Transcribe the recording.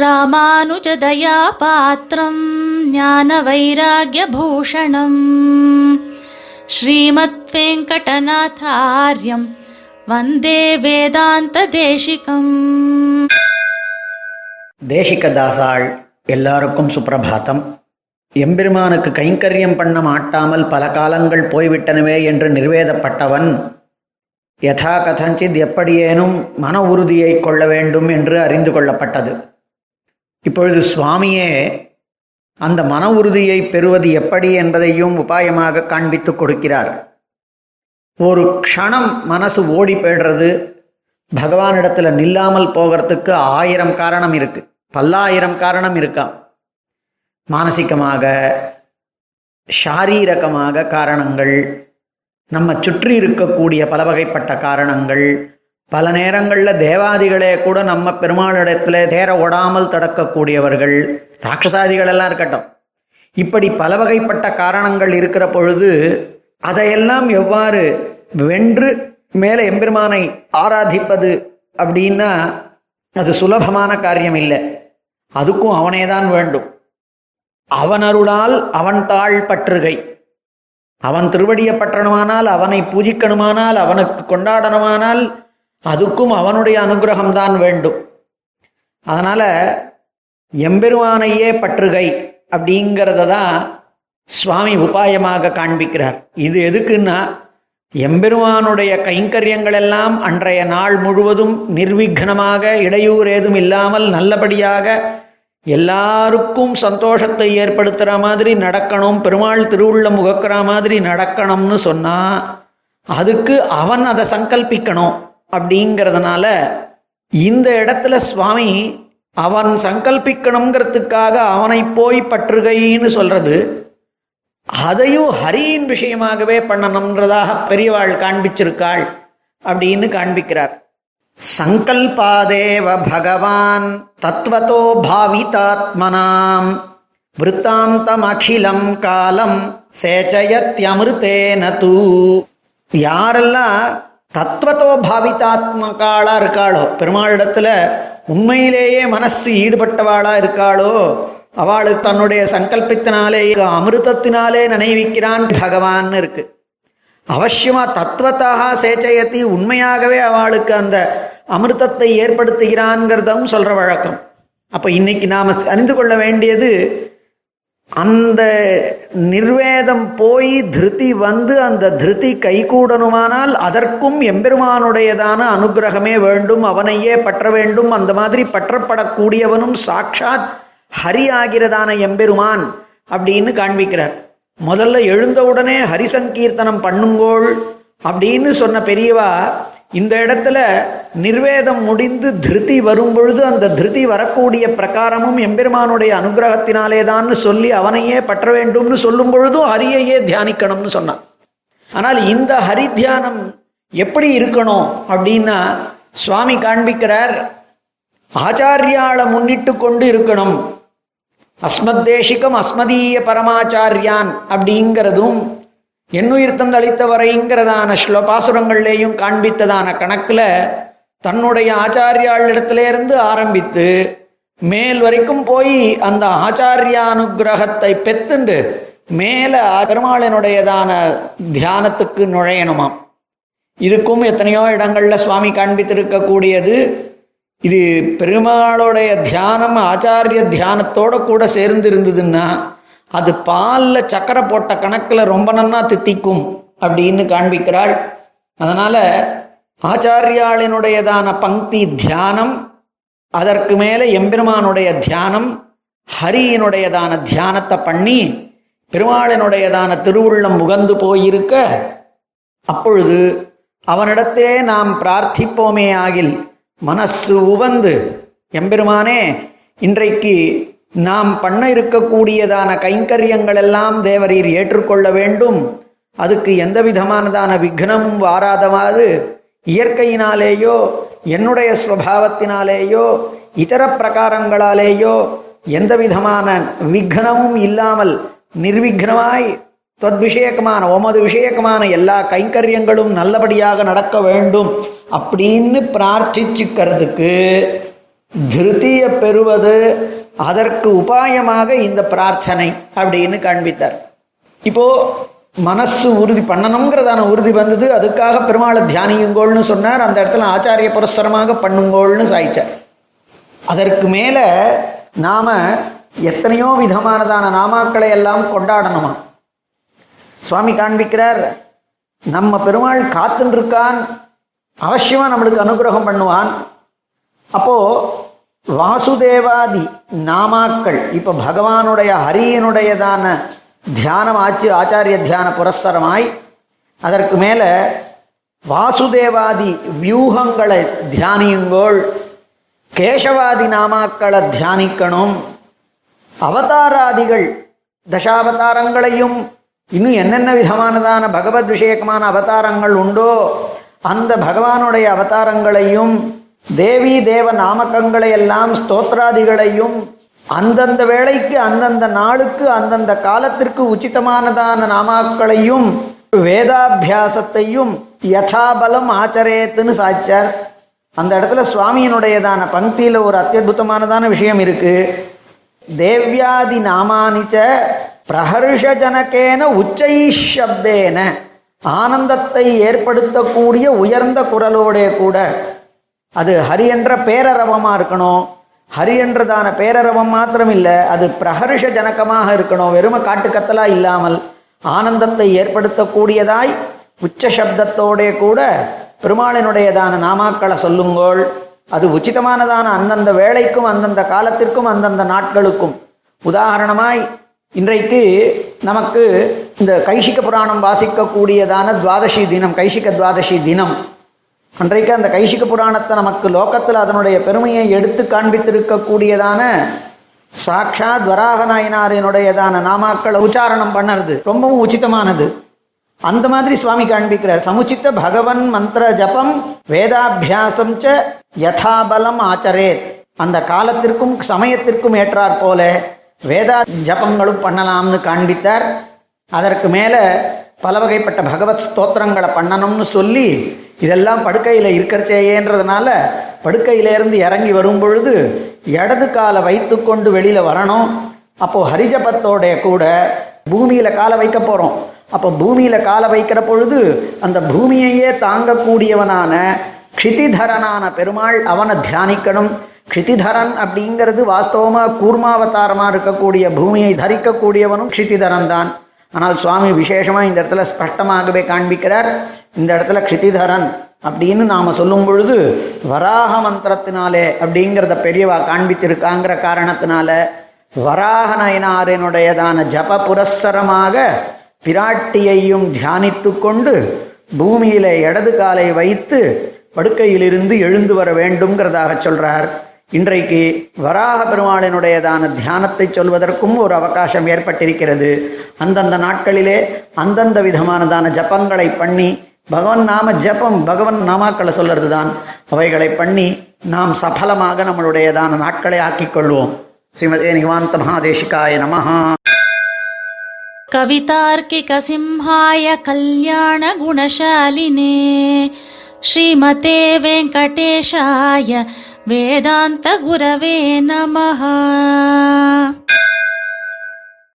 ராமானுஜதயா பாத்திரம் ஞான வைராகியபூஷணம் ஸ்ரீமத் வெங்கடநாதாரியம் வந்தே வேதாந்த தேசிகம் தேசிகதாசாள் எல்லாருக்கும் சுப்பிரபாதம் எம்பெருமானுக்கு கைங்கரியம் பண்ண மாட்டாமல் பல காலங்கள் போய்விட்டனவே என்று நிர்வேதப்பட்டவன் யதா கதஞ்சித் எப்படியேனும் மன உறுதியை கொள்ள வேண்டும் என்று அறிந்து கொள்ளப்பட்டது. இப்பொழுது சுவாமியே அந்த மன உறுதியை பெறுவது எப்படி என்பதையும் உபாயமாக காண்பித்து கொடுக்கிறார். ஒரு க்ஷணம் மனசு ஓடி போயிடுறது பகவானிடத்துல நில்லாமல் போகிறதுக்கு ஆயிரம் காரணம் இருக்கு பல்லாயிரம் காரணம் இருக்காம் மானசிகமாக ஷாரீரகமாக காரணங்கள் நம்ம சுற்றி இருக்கக்கூடிய பல வகைப்பட்ட காரணங்கள் பல நேரங்களில் தேவாதிகளே கூட நம்ம பெருமாளிடத்தில் தேர ஓடாமல் தடக்கக்கூடியவர்கள் ராட்சசாதிகள் எல்லாம் இருக்கட்டும். இப்படி பல வகைப்பட்ட காரணங்கள் இருக்கிற பொழுது அதையெல்லாம் எவ்வாறு வென்று மேலே எம்பெருமானை ஆராதிப்பது அப்படின்னா அது சுலபமான காரியம் இல்லை அதுக்கும் அவனே தான் வேண்டும். அவனருளால் அவன் தாழ் பற்றுகை. அவன் திருவடியை பற்றணுமானால் அவனை பூஜிக்கணுமானால் அவனுக்கு கொண்டாடணுமானால் அதுக்கும் அவனுடைய அனுகிரகம்தான் வேண்டும். அதனால எம்பெருமானையே பற்றுகை அப்படிங்கிறத தான் சுவாமி உபாயமாக காண்பிக்கிறார். இது எதுக்குன்னா எம்பெருமானுடைய கைங்கரியங்கள் எல்லாம் அன்றைய நாள் முழுவதும் நிர்விக்னமாக இடையூறு ஏதும் இல்லாமல் நல்லபடியாக எல்லாருக்கும் சந்தோஷத்தை ஏற்படுத்துகிற மாதிரி நடக்கணும் பெருமாள் திருவுள்ளம் முகக்கிற மாதிரி நடக்கணும்னு சொன்னா அதுக்கு அவன் அதை சங்கல்பிக்கணும். அப்படிங்கிறதுனால இந்த இடத்துல சுவாமி அவன் சங்கல்பிக்கணுங்கிறதுக்காக அவனை போய் பற்றுகைன்னு சொல்றது. அதையும் ஹரியின் விஷயமாகவே பண்ணணுன்றதாக பெரியவாள் காண்பிச்சிருக்காள் அப்படின்னு காண்பிக்கிறார். சங்கல்பாதேவ பகவான் தத்வதோ பாவிதாத்மனாம். விற்த்தாந்தம் அகிலம் காலம் சேச்சயத்யமிருத்தேன தூ யாரெல்லாம் தத்துவத்தோ பாவிதாத்மகாளா இருக்காளோ? பெருமாளிடத்துல உண்மையிலேயே மனசு ஈடுபட்டவாளா இருக்காளோ? அவளு தன்னுடைய சங்கல்பத்தினாலே அமிர்தத்தினாலே நினைவிக்கிறான் பகவான் இருக்கு. அவசியமா தத்துவத்தாக சேச்சயத்தி உண்மையாகவே அவளுக்கு அந்த அமிர்தத்தை ஏற்படுத்துகிறான்ங்கிறதும் சொல்ற வழக்கம். அப்ப இன்னைக்கு நாம அறிந்து கொள்ள வேண்டியது அந்த நிர்வேதம் போய் திருதி வந்து அந்த திருதி கைகூடணுமானால் அதற்கும் எம்பெருமானுடையதான அனுகிரகமே வேண்டும் அவனையே பற்ற வேண்டும் அந்த மாதிரி பற்றப்படக்கூடியவனும் சாட்சாத் ஹரி ஆகிறதான எம்பெருமான் அப்படின்னு காண்பிக்கிறார். முதல்ல எழுந்தவுடனே ஹரிசங்கீர்த்தனம் பண்ணுங்கோள் அப்படின்னு சொன்ன பெரியவா இந்த இடத்துல நிர்வேதம் முடிந்து திருதி வரும் பொழுது அந்த திருதி வரக்கூடிய பிரகாரமும் எம்பெருமானுடைய அனுகிரகத்தினாலே தான் சொல்லி அவனையே பற்ற வேண்டும்னு சொல்லும் பொழுதும் ஹரியையே தியானிக்கணும்னு சொன்னான். ஆனால் இந்த ஹரி தியானம் எப்படி இருக்கணும் அப்படின்னா சுவாமி காண்பிக்கிறார் ஆச்சாரியாளை முன்னிட்டு கொண்டு இருக்கணும். அஸ்மத் தேசிகம் அஸ்மதீய பரமாச்சாரியான் அப்படிங்கிறதும் எண்ணுயிர் தந்தளித்தவரைங்கிறதான ஸ்லோபாசுரங்கள்லேயும் காண்பித்ததான கணக்கில் தன்னுடைய ஆச்சாரியாளிடத்திலேருந்து ஆரம்பித்து மேல் வரைக்கும் போய் அந்த ஆச்சாரியானுகிரகத்தை பெத்துண்டு மேலே பெருமாளினுடையதான தியானத்துக்கு நுழையணுமாம். இதுக்கும் எத்தனையோ இடங்களில் சுவாமி காண்பித்திருக்கக்கூடியது. இது பெருமாளுடைய தியானம் ஆச்சாரிய தியானத்தோட கூட சேர்ந்து இருந்ததுன்னா அது பாலில் சக்கரை போட்ட கணக்கில் ரொம்ப நன்னா தித்திக்கும் அப்படின்னு காண்பிக்கிறாள். அதனால் ஆச்சாரியாளினுடையதான பங்கி தியானம் அதற்கு மேலே எம்பெருமானுடைய தியானம் ஹரியினுடையதான தியானத்தை பண்ணி பெருமாளினுடையதான திருவுள்ளம் முகந்து போயிருக்க அப்பொழுது அவனிடத்தே நாம் பிரார்த்திப்போமே ஆகில் மனசு உவந்து எம்பெருமானே இன்றைக்கு நாம் பண்ண இருக்கக்கூடியதான கைங்கரியங்கள் எல்லாம் தேவரீர் ஏற்றுக்கொள்ள வேண்டும். அதுக்கு எந்த விதமானதான விக்னமும் வாராதவாறு இயற்கையினாலேயோ என்னுடைய ஸ்வபாவத்தினாலேயோ இதர பிரகாரங்களாலேயோ எந்த விதமான விக்னமும் இல்லாமல் நிர்விக்னமாய் விஷயக்கமான உமது விஷயக்கமான எல்லா கைங்கரியங்களும் நல்லபடியாக நடக்க வேண்டும் அப்படின்னு பிரார்த்திச்சுக்கிறதுக்கு திருத்திய பெறுவது அதற்கு உபாயமாக இந்த பிரார்த்தனை அப்படின்னு காண்பித்தார். இப்போ மனசு உறுதி பண்ணணுங்கிறதான உறுதி வந்தது அதுக்காக பெருமாளை தியானியுங்கோள்னு சொன்னார் அந்த இடத்துல ஆச்சாரிய புரஸ்தரமாக பண்ணுங்கோள்னு சாய்ச்சார். அதற்கு மேலே நாம எத்தனையோ விதமானதான நாமாக்களை எல்லாம் கொண்டாடணுமா? சுவாமி காண்பிக்கிறார் நம்ம பெருமாள் காத்துன்னு இருக்கான் அவசியமாக நம்மளுக்கு அனுகிரகம் பண்ணுவான். அப்போ வாசுதேவாதி நாமாக்கள். இப்போ பகவானுடைய ஹரியனுடையதான தியானம் ஆச்சு ஆச்சாரிய தியான புரஸ்சரமாய். அதற்கு மேலே வாசுதேவாதி வியூகங்களை தியானியுங்கோள் கேசவாதி நாமாக்களை தியானிக்கணும். அவதாராதிகள் தசாவதாரங்களையும் இன்னும் என்னென்ன விதமானதான பகவத் விஷயகமான அவதாரங்கள் உண்டோ அந்த பகவானுடைய அவதாரங்களையும் தேவி தேவ நாமக்கங்களை எல்லாம் ஸ்தோத்ராதிகளையும் அந்தந்த வேளைக்கு அந்தந்த நாளுக்கு அந்தந்த காலத்திற்கு உச்சிதமானதான நாமாக்களையும் வேதாபியாசத்தையும் யதாபலம் ஆச்சரேத்துன்னு சாச்சார் அந்த இடத்துல சுவாமியினுடையதான பங்கியில் ஒரு அத்தியுதமானதான விஷயம் இருக்கு. தேவ்யாதி நாமானிச்ச பிரஹர்ஷஜனகேன உச்சை சப்தேன ஆனந்தத்தை ஏற்படுத்தக்கூடிய உயர்ந்த குரலோடே கூட அது ஹரி என்ற பேரரவமாக இருக்கணும். ஹரி என்றதான பேரரவம் மாத்திரம் இல்லை அது பிரகர்ஷ ஜனகமாக இருக்கணும். வெறும காட்டுக்கத்தலாக இல்லாமல் ஆனந்தத்தை ஏற்படுத்தக்கூடியதாய் உச்ச சப்தத்தோடே கூட பெருமாளினுடையதான நாமாக்களை சொல்லுங்கோள். அது உச்சிதமானதான அந்தந்த வேளைக்கும் அந்தந்த காலத்திற்கும் அந்தந்த நாட்களுக்கும். உதாரணமாய் இன்றைக்கு நமக்கு இந்த கைஷிக புராணம் வாசிக்கக்கூடியதான துவாதசி தினம் கைஷிக துவாதசி தினம். அன்றைக்கு அந்த கைஷிக புராணத்தை நமக்கு லோகத்தில் அதனுடைய பெருமையை எடுத்து காண்பித்திருக்கக்கூடியதான சாக்ஷாத் வராக நாயனாரினுடையதான நாமாக்களை உச்சாரணம் பண்ணுறது ரொம்பவும் உச்சிதமானது. அந்த மாதிரி சுவாமி காண்பிக்கிறார். சமுச்சித்த பகவன் மந்திர ஜபம் வேதாபியாசம் ச யதாபலம் ஆச்சரேத். அந்த காலத்திற்கும் சமயத்திற்கும் ஏற்றாற் போல வேதா ஜபங்களும் பண்ணலாம்னு காண்பித்தார். அதற்கு மேலே பல வகைப்பட்ட பகவத் ஸ்தோத்திரங்களை பண்ணணும்னு சொல்லி இதெல்லாம் படுக்கையில் இருக்கிறச்சேன்றதுனால படுக்கையிலேருந்து இறங்கி வரும் பொழுது இடது காலை வைத்து கொண்டு வெளியில் வரணும். அப்போது ஹரிஜபத்தோடைய கூட பூமியில் காலை வைக்க போகிறோம் அப்போ பூமியில் காலை வைக்கிற பொழுது அந்த பூமியையே தாங்கக்கூடியவனான க்ஷிதிதரனான பெருமாள் அவனை தியானிக்கணும். க்ஷிதிதரன் அப்படிங்கிறது வாஸ்தவமாக கூர்மாவதாரமாக இருக்கக்கூடிய பூமியை தரிக்கக்கூடியவனும் க்ஷிதிதரன் தான் ஆனால் சுவாமி விசேஷமாக இந்த இடத்துல ஸ்பஷ்டமாகவே காண்பிக்கிறார். இந்த இடத்துல க்ஷிதிதரன் அப்படின்னு நாம் சொல்லும் பொழுது வராக மந்திரத்தினாலே அப்படிங்கிறத பெரியவா காண்பித்திருக்காங்கிற காரணத்தினால வராக நயனாரினுடையதான ஜப புரஸ்சரமாக பிராட்டியையும் தியானித்து கொண்டு பூமியில இடது காலை வைத்து படுக்கையிலிருந்து எழுந்து வர வேண்டும்ங்கிறதாக சொல்கிறார் இன்றைக்கு வராக பெருமாளினுடையதான தியானத்தை சொல்வதற்கும் ஒரு அவகாசம் ஏற்பட்டிருக்கிறது. அந்தந்த நாட்களிலே அந்தந்த விதமானதான ஜபங்களை பண்ணி பகவன் நாம ஜபம் பகவன் நாமாக்களை சொல்றது தான் அவைகளை பண்ணி நாம் சபலமாக நம்மளுடையதான நாட்களை ஆக்கிக் கொள்வோம். ஸ்ரீமதே நிவாந்த மகாதேஷிகாய நமஹா. கவிதார்க்கிக சிம்ஹாய கல்யாண குணசாலினே ஸ்ரீமதே வெங்கடேஷாய వేదాంత గురవే నమ.